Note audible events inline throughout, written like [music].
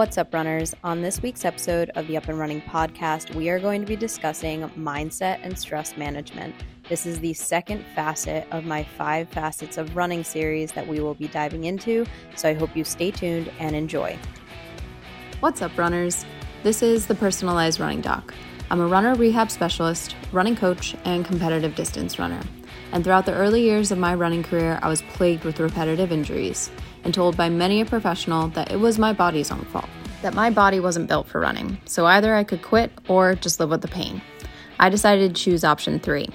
What's up, runners? On this week's episode of the Up and Running podcast, we are going to be discussing mindset and stress management. This is the second facet of my five facets of running series that we will be diving into, so I hope you stay tuned and enjoy. What's up, runners? This is the Personalized Running Doc. I'm a runner rehab specialist, running coach, and competitive distance runner. And throughout the early years of my running career, I was plagued with repetitive injuries and told by many a professional that it was my body's own fault, that my body wasn't built for running, so either I could quit or just live with the pain. I decided to choose option three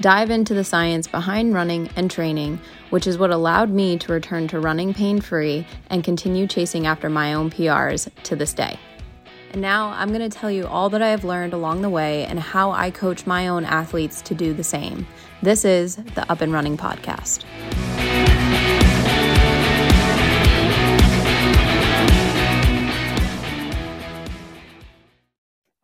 dive into the science behind running and training, which is what allowed me to return to running pain free and continue chasing after my own PRs to this day. And now I'm going to tell you all that I have learned along the way and how I coach my own athletes to do the same. This is the Up and Running Podcast.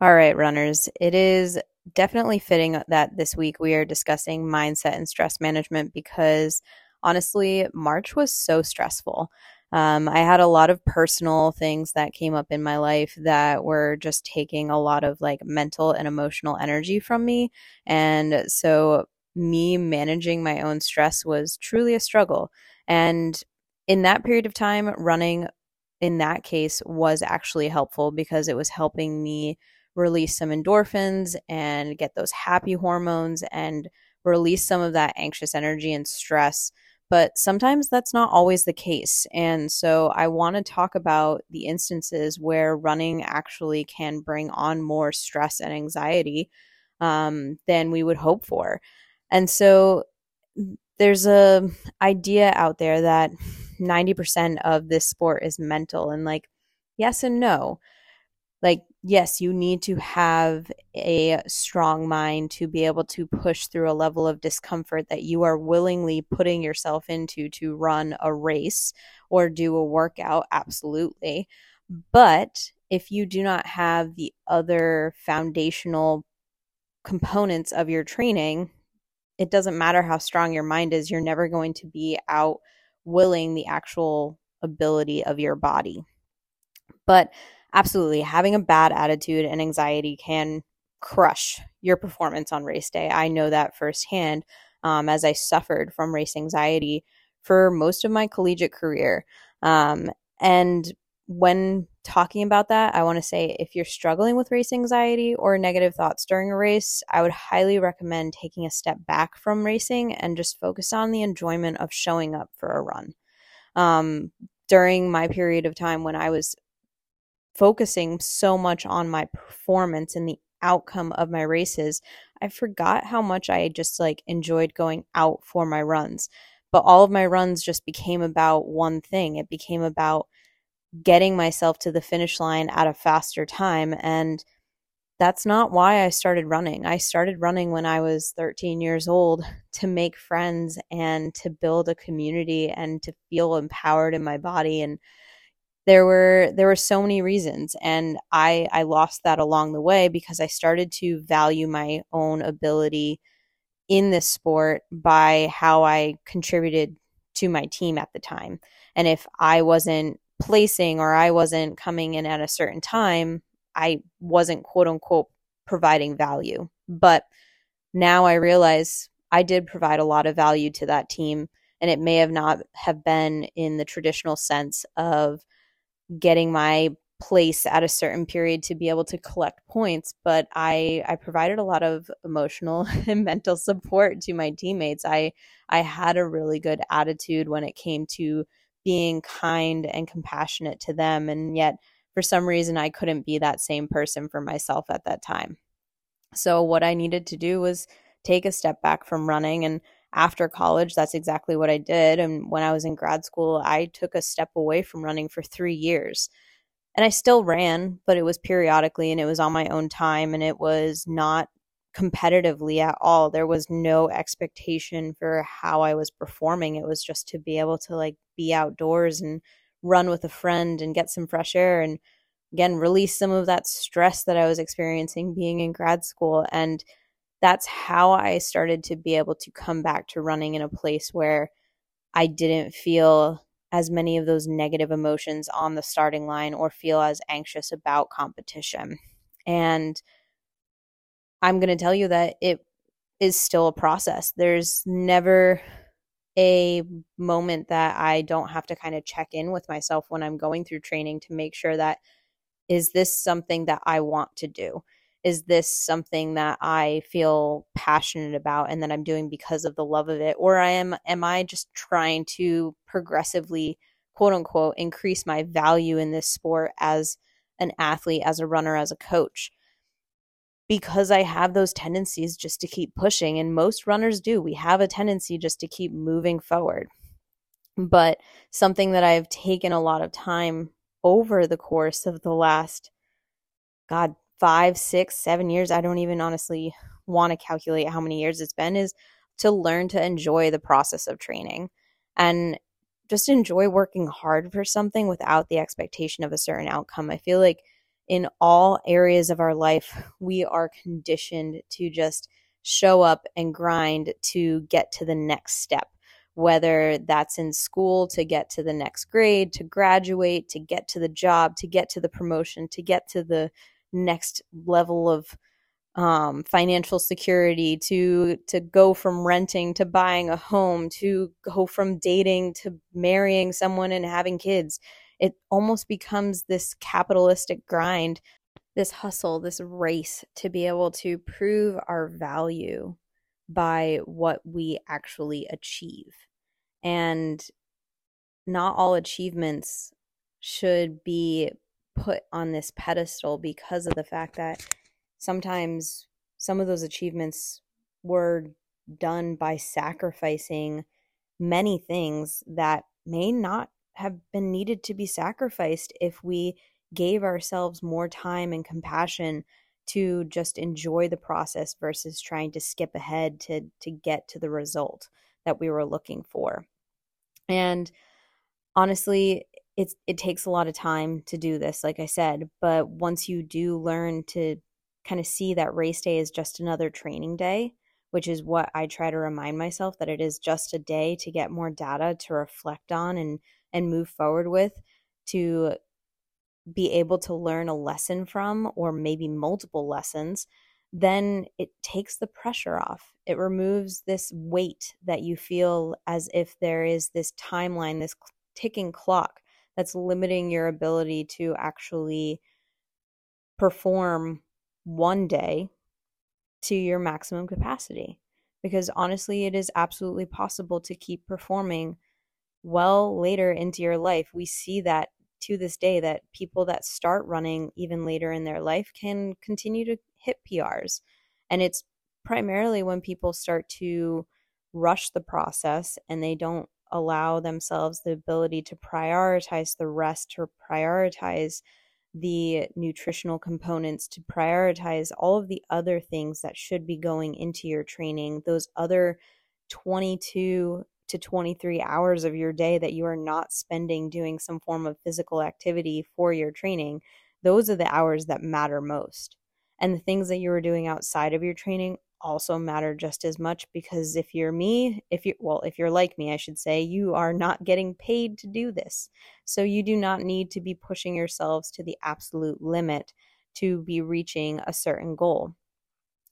All right, runners. It is definitely fitting that this week we are discussing mindset and stress management because honestly, March was so stressful. Um, I had a lot of personal things that came up in my life that were just taking a lot of like mental and emotional energy from me. And so, me managing my own stress was truly a struggle. And in that period of time, running in that case was actually helpful because it was helping me release some endorphins and get those happy hormones and release some of that anxious energy and stress. But sometimes that's not always the case. And so I want to talk about the instances where running actually can bring on more stress and anxiety um, than we would hope for. And so there's a idea out there that 90% of this sport is mental and like yes and no like yes you need to have a strong mind to be able to push through a level of discomfort that you are willingly putting yourself into to run a race or do a workout absolutely. But if you do not have the other foundational components of your training it doesn't matter how strong your mind is you're never going to be out willing the actual ability of your body. But absolutely having a bad attitude and anxiety can crush your performance on race day. I know that firsthand um, as I suffered from race anxiety for most of my collegiate career. Um, and when talking about that, I want to say if you're struggling with race anxiety or negative thoughts during a race, I would highly recommend taking a step back from racing and just focus on the enjoyment of showing up for a run. Um, during my period of time when I was focusing so much on my performance and the outcome of my races, I forgot how much I just like enjoyed going out for my runs. But all of my runs just became about one thing. It became about getting myself to the finish line at a faster time. And that's not why I started running. I started running when I was 13 years old [laughs] to make friends and to build a community and to feel empowered in my body and there were there were so many reasons and i i lost that along the way because i started to value my own ability in this sport by how i contributed to my team at the time. And if i wasn't placing or i wasn't coming in at a certain time i wasn't quote unquote providing value. But now i realize i did provide a lot of value to that team and it may have not have been in the traditional sense of getting my place at a certain period to be able to collect points but i i provided a lot of emotional [laughs] and mental support to my teammates. I i had a really good attitude when it came to being kind and compassionate to them and yet for some reason i couldn't be that same person for myself at that time. So what i needed to do was take a step back from running and after college, that's exactly what I did. And when I was in grad school, I took a step away from running for three years. And I still ran, but it was periodically and it was on my own time and it was not competitively at all. There was no expectation for how I was performing. It was just to be able to like be outdoors and run with a friend and get some fresh air and again release some of that stress that I was experiencing being in grad school and that's how I started to be able to come back to running in a place where I didn't feel as many of those negative emotions on the starting line or feel as anxious about competition. And I'm going to tell you that it is still a process. There's never a moment that I don't have to kind of check in with myself when I'm going through training to make sure that is this something that I want to do? Is this something that I feel passionate about and that I'm doing because of the love of it or I am am I just trying to progressively quote unquote increase my value in this sport as an athlete, as a runner, as a coach? because I have those tendencies just to keep pushing. And most runners do. We have a tendency just to keep moving forward. But something that I've taken a lot of time over the course of the last, God, five, six, seven years, I don't even honestly want to calculate how many years it's been, is to learn to enjoy the process of training and just enjoy working hard for something without the expectation of a certain outcome. I feel like in all areas of our life, we are conditioned to just show up and grind to get to the next step, whether that's in school to get to the next grade, to graduate, to get to the job, to get to the promotion, to get to the next level of um, financial security, to to go from renting to buying a home, to go from dating to marrying someone and having kids it almost becomes this capitalistic grind, this hustle, this race to be able to prove our value by what we actually achieve. And not all achievements should be put on this pedestal because of the fact that sometimes some of those achievements were done by sacrificing many things that may not have been needed to be sacrificed if we gave ourselves more time and compassion to just enjoy the process versus trying to skip ahead to to get to the result that we were looking for. And honestly, it's it takes a lot of time to do this like I said, but once you do learn to kind of see that race day is just another training day, which is what I try to remind myself that it is just a day to get more data to reflect on and and move forward with to be able to learn a lesson from or maybe multiple lessons then it takes the pressure off. It removes this weight that you feel as if there is this timeline this ticking clock that's limiting your ability to actually perform one day to your maximum capacity because honestly it is absolutely possible to keep performing well later into your life. We see that to this day that people that start running even later in their life can continue to hit PRs. And it's primarily when people start to rush the process and they don't allow themselves the ability to prioritize the rest, to prioritize the nutritional components, to prioritize all of the other things that should be going into your training, those other 22 to 23 hours of your day that you are not spending doing some form of physical activity for your training, those are the hours that matter most. And the things that you are doing outside of your training also matter just as much because if you're me, if you well, if you're like me, I should say, you are not getting paid to do this. So you do not need to be pushing yourselves to the absolute limit to be reaching a certain goal.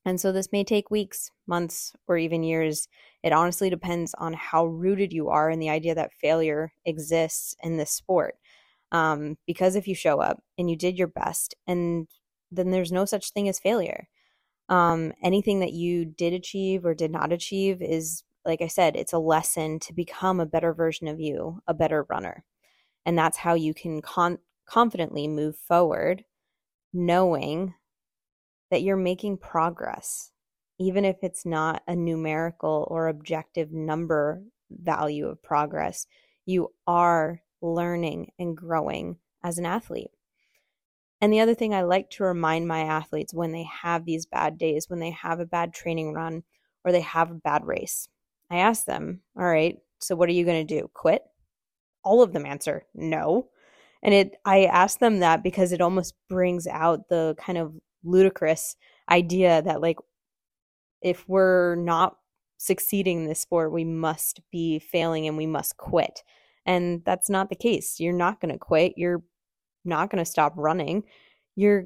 And so this may take weeks, months, or even years. It honestly depends on how rooted you are in the idea that failure exists in this sport. Um, because if you show up and you did your best, and then there's no such thing as failure. Um, anything that you did achieve or did not achieve is, like I said, it's a lesson to become a better version of you, a better runner. And that's how you can con- confidently move forward, knowing that you're making progress, even if it's not a numerical or objective number value of progress. You are learning and growing as an athlete. And the other thing I like to remind my athletes when they have these bad days, when they have a bad training run or they have a bad race, I ask them, All right, so what are you going to do? Quit? All of them answer no. And it I ask them that because it almost brings out the kind of ludicrous idea that like if we're not succeeding in this sport we must be failing and we must quit And that's not the case. You're not going to quit. You're not going to stop running. You're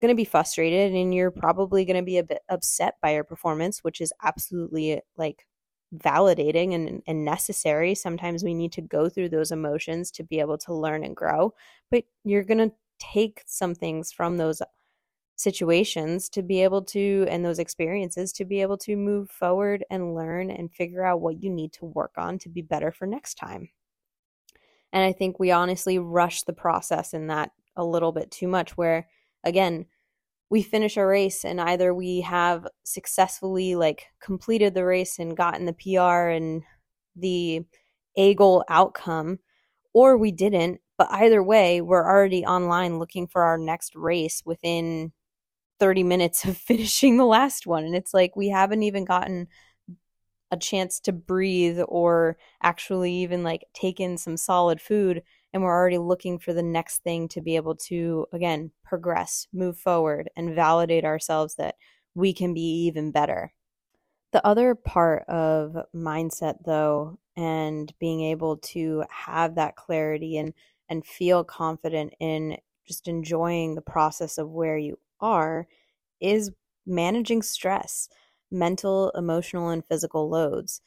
going to be frustrated and you're probably going to be a bit upset by your performance, which is absolutely like validating and, and necessary. Sometimes we need to go through those emotions to be able to learn and grow, but you're going to take some things from those situations to be able to and those experiences to be able to move forward and learn and figure out what you need to work on to be better for next time. And I think we honestly rush the process in that a little bit too much where again, we finish a race and either we have successfully like completed the race and gotten the PR and the A goal outcome or we didn't, but either way, we're already online looking for our next race within 30 minutes of [laughs] finishing the last one. And it's like we haven't even gotten a chance to breathe or actually even like take in some solid food and we're already looking for the next thing to be able to again progress move forward and validate ourselves that we can be even better. The other part of mindset though and being able to have that clarity and and feel confident in just enjoying the process of where you are is managing stress mental emotional and physical loads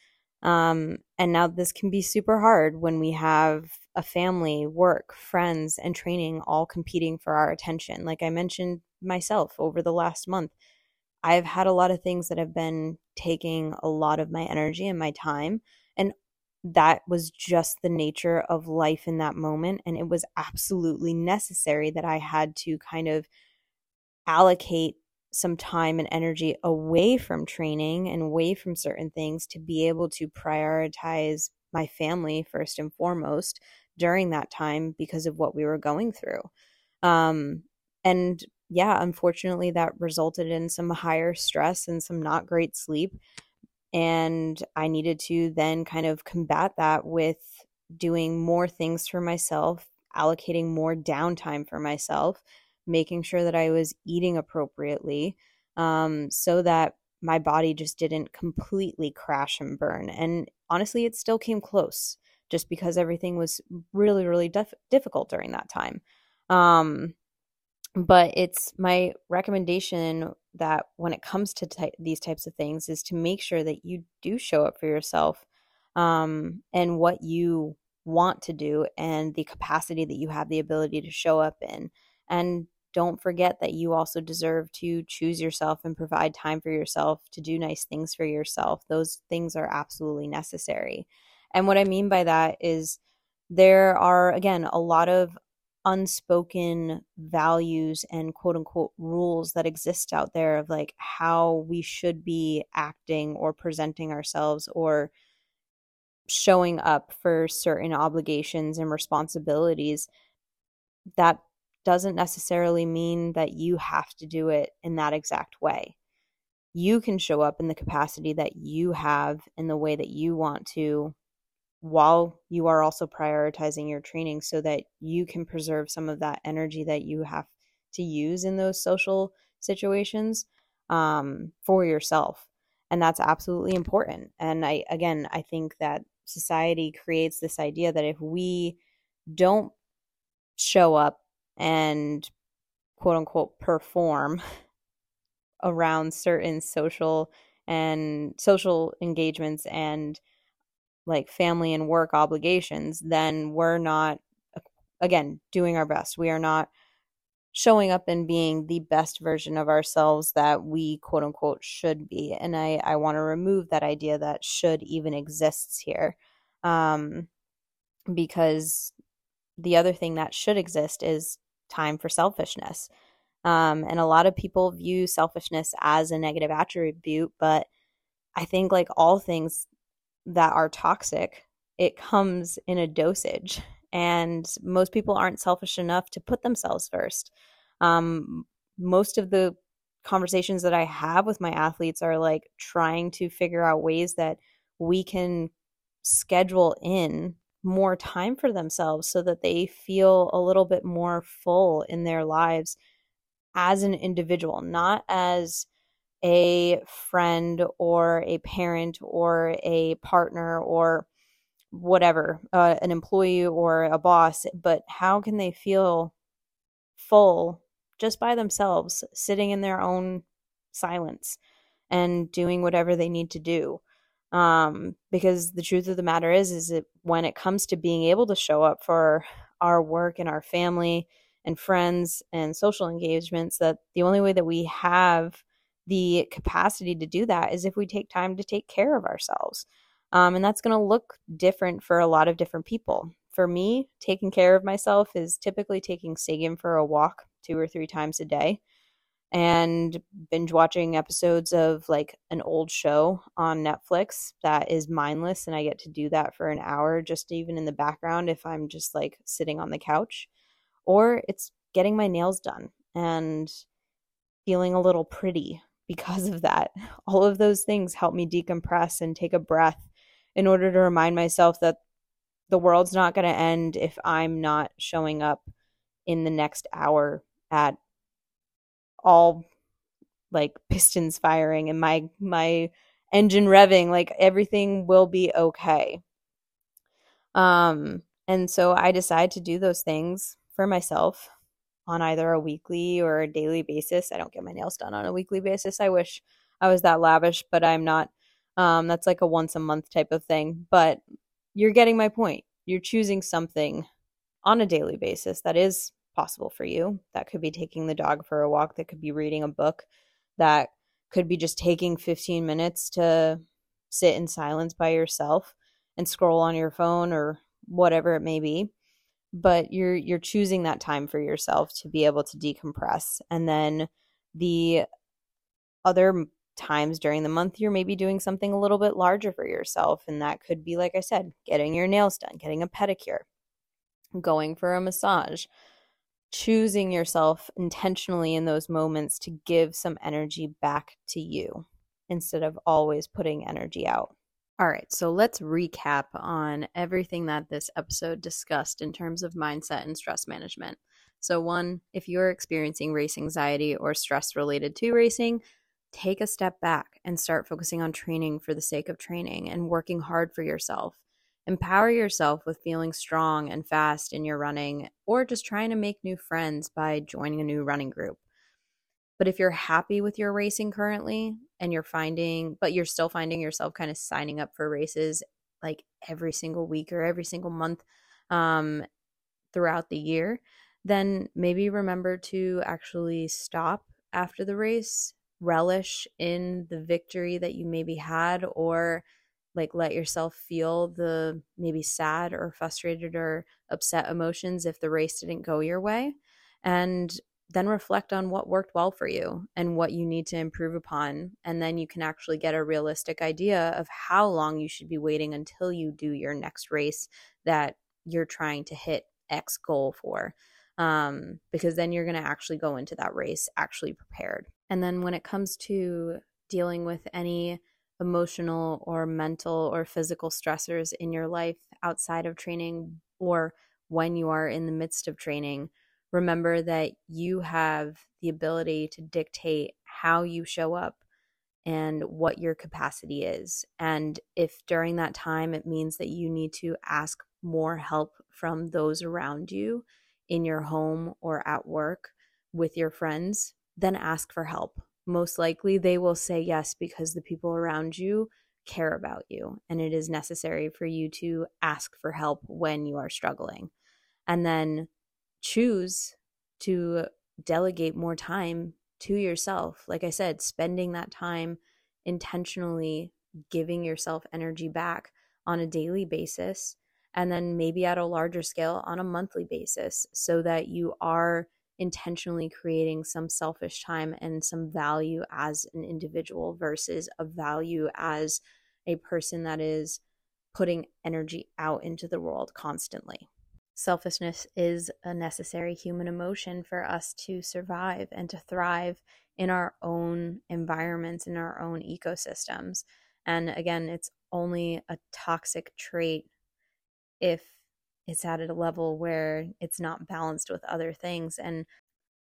um, and now this can be super hard when we have a family, work, friends, and training all competing for our attention. Like I mentioned myself over the last month, I've had a lot of things that have been taking a lot of my energy and my time. And that was just the nature of life in that moment. And it was absolutely necessary that I had to kind of allocate some time and energy away from training and away from certain things to be able to prioritize my family first and foremost during that time because of what we were going through. Um, and yeah, unfortunately, that resulted in some higher stress and some not great sleep. And I needed to then kind of combat that with doing more things for myself, allocating more downtime for myself, making sure that I was eating appropriately um, so that my body just didn't completely crash and burn. And honestly, it still came close just because everything was really, really dif- difficult during that time. Um, but it's my recommendation that when it comes to ty- these types of things is to make sure that you do show up for yourself um, and what you want to do and the capacity that you have the ability to show up in and don't forget that you also deserve to choose yourself and provide time for yourself to do nice things for yourself. Those things are absolutely necessary. And what I mean by that is there are, again, a lot of unspoken values and quote unquote rules that exist out there of like how we should be acting or presenting ourselves or showing up for certain obligations and responsibilities that doesn't necessarily mean that you have to do it in that exact way. You can show up in the capacity that you have in the way that you want to while you are also prioritizing your training so that you can preserve some of that energy that you have to use in those social situations um, for yourself. And that's absolutely important. And I, again, I think that society creates this idea that if we don't show up and quote unquote perform [laughs] around certain social and social engagements and like family and work obligations, then we're not, again, doing our best. We are not showing up and being the best version of ourselves that we quote unquote should be. And I, I want to remove that idea that should even exists here. Um, because the other thing that should exist is time for selfishness. Um, and a lot of people view selfishness as a negative attribute, but I think, like all things that are toxic, it comes in a dosage. And most people aren't selfish enough to put themselves first. Um, most of the conversations that I have with my athletes are like trying to figure out ways that we can schedule in more time for themselves so that they feel a little bit more full in their lives as an individual, not as a friend or a parent or a partner or whatever, uh, an employee or a boss, but how can they feel full just by themselves, sitting in their own silence and doing whatever they need to do? Um, because the truth of the matter is, is that when it comes to being able to show up for our work and our family and friends and social engagements, that the only way that we have the capacity to do that is if we take time to take care of ourselves. Um, and that's going to look different for a lot of different people. For me, taking care of myself is typically taking Sagan for a walk two or three times a day and binge watching episodes of like an old show on Netflix that is mindless and I get to do that for an hour just even in the background if I'm just like sitting on the couch or it's getting my nails done and feeling a little pretty because of that. [laughs] All of those things help me decompress and take a breath in order to remind myself that the world's not going to end if I'm not showing up in the next hour at all like pistons firing and my my engine revving like everything will be okay. Um and so i decide to do those things for myself on either a weekly or a daily basis. I don't get my nails done on a weekly basis. I wish i was that lavish but i'm not. Um that's like a once a month type of thing. But you're getting my point. You're choosing something on a daily basis that is possible for you. That could be taking the dog for a walk, that could be reading a book, that could be just taking 15 minutes to sit in silence by yourself and scroll on your phone or whatever it may be. But you're you're choosing that time for yourself to be able to decompress. And then the other times during the month you're maybe doing something a little bit larger for yourself and that could be like I said, getting your nails done, getting a pedicure, going for a massage, choosing yourself intentionally in those moments to give some energy back to you instead of always putting energy out. All right, so let's recap on everything that this episode discussed in terms of mindset and stress management. So, one, if you're experiencing race anxiety or stress related to racing, take a step back and start focusing on training for the sake of training and working hard for yourself. Empower yourself with feeling strong and fast in your running, or just trying to make new friends by joining a new running group. But if you're happy with your racing currently and you're finding, but you're still finding yourself kind of signing up for races like every single week or every single month um, throughout the year, then maybe remember to actually stop after the race, relish in the victory that you maybe had, or like let yourself feel the maybe sad or frustrated or upset emotions if the race didn't go your way and then reflect on what worked well for you and what you need to improve upon and then you can actually get a realistic idea of how long you should be waiting until you do your next race that you're trying to hit x goal for um, because then you're going to actually go into that race actually prepared. And then when it comes to dealing with any emotional or mental or physical stressors in your life outside of training or when you are in the midst of training, remember that you have the ability to dictate how you show up and what your capacity is. And if during that time it means that you need to ask more help from those around you in your home or at work with your friends, then ask for help most likely they will say yes because the people around you care about you and it is necessary for you to ask for help when you are struggling. And then choose to delegate more time to yourself. Like I said, spending that time intentionally giving yourself energy back on a daily basis and then maybe at a larger scale on a monthly basis so that you are intentionally creating some selfish time and some value as an individual versus a value as a person that is putting energy out into the world constantly. Selfishness is a necessary human emotion for us to survive and to thrive in our own environments, in our own ecosystems. And again, it's only a toxic trait if it's at a level where it's not balanced with other things. And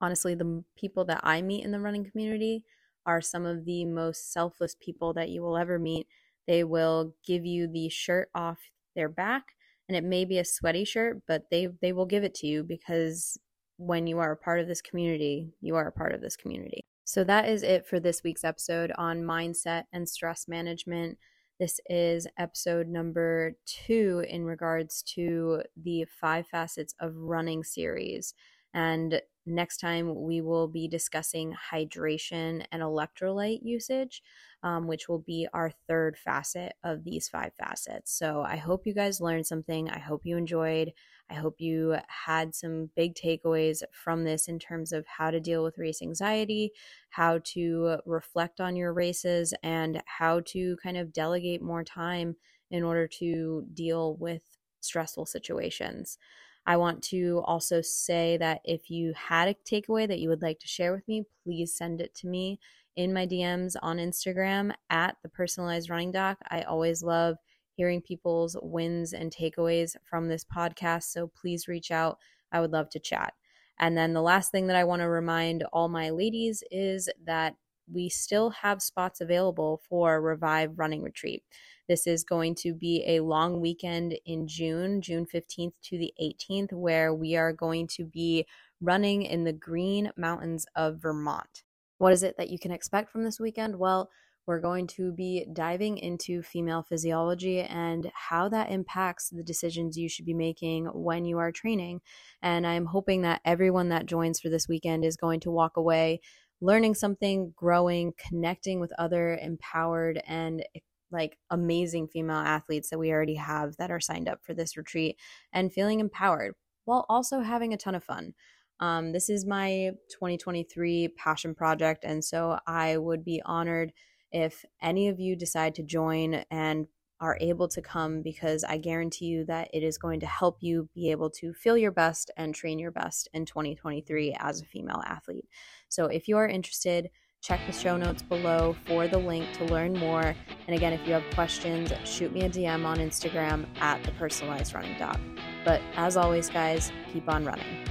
honestly, the people that I meet in the running community are some of the most selfless people that you will ever meet. They will give you the shirt off their back and it may be a sweaty shirt, but they they will give it to you because when you are a part of this community, you are a part of this community. So that is it for this week's episode on mindset and stress management. This is episode number two in regards to the five facets of running series. And next time we will be discussing hydration and electrolyte usage, um, which will be our third facet of these five facets. So I hope you guys learned something. I hope you enjoyed. I hope you had some big takeaways from this in terms of how to deal with race anxiety, how to reflect on your races, and how to kind of delegate more time in order to deal with stressful situations. I want to also say that if you had a takeaway that you would like to share with me, please send it to me in my DMs on Instagram at the personalized running doc. I always love hearing people's wins and takeaways from this podcast. So please reach out. I would love to chat. And then the last thing that I want to remind all my ladies is that we still have spots available for Revive Running Retreat. This is going to be a long weekend in June, June 15th to the 18th, where we are going to be running in the Green Mountains of Vermont. What is it that you can expect from this weekend? Well, we're going to be diving into female physiology and how that impacts the decisions you should be making when you are training. And I'm hoping that everyone that joins for this weekend is going to walk away learning something, growing, connecting with other empowered and like amazing female athletes that we already have that are signed up for this retreat and feeling empowered while also having a ton of fun. Um, this is my 2023 passion project, and so I would be honored if any of you decide to join and are able to come because I guarantee you that it is going to help you be able to feel your best and train your best in 2023 as a female athlete. So if you are interested, check the show notes below for the link to learn more. And again, if you have questions, shoot me a DM on Instagram at the personalized running doc. But as always, guys, keep on running.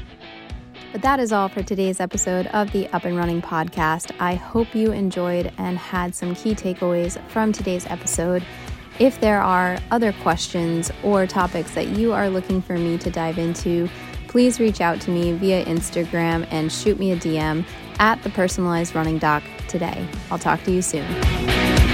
But that is all for today's episode of the Up and Running podcast. I hope you enjoyed and had some key takeaways from today's episode. If there are other questions or topics that you are looking for me to dive into, please reach out to me via Instagram and shoot me a DM at the personalized running doc today. I'll talk to you soon.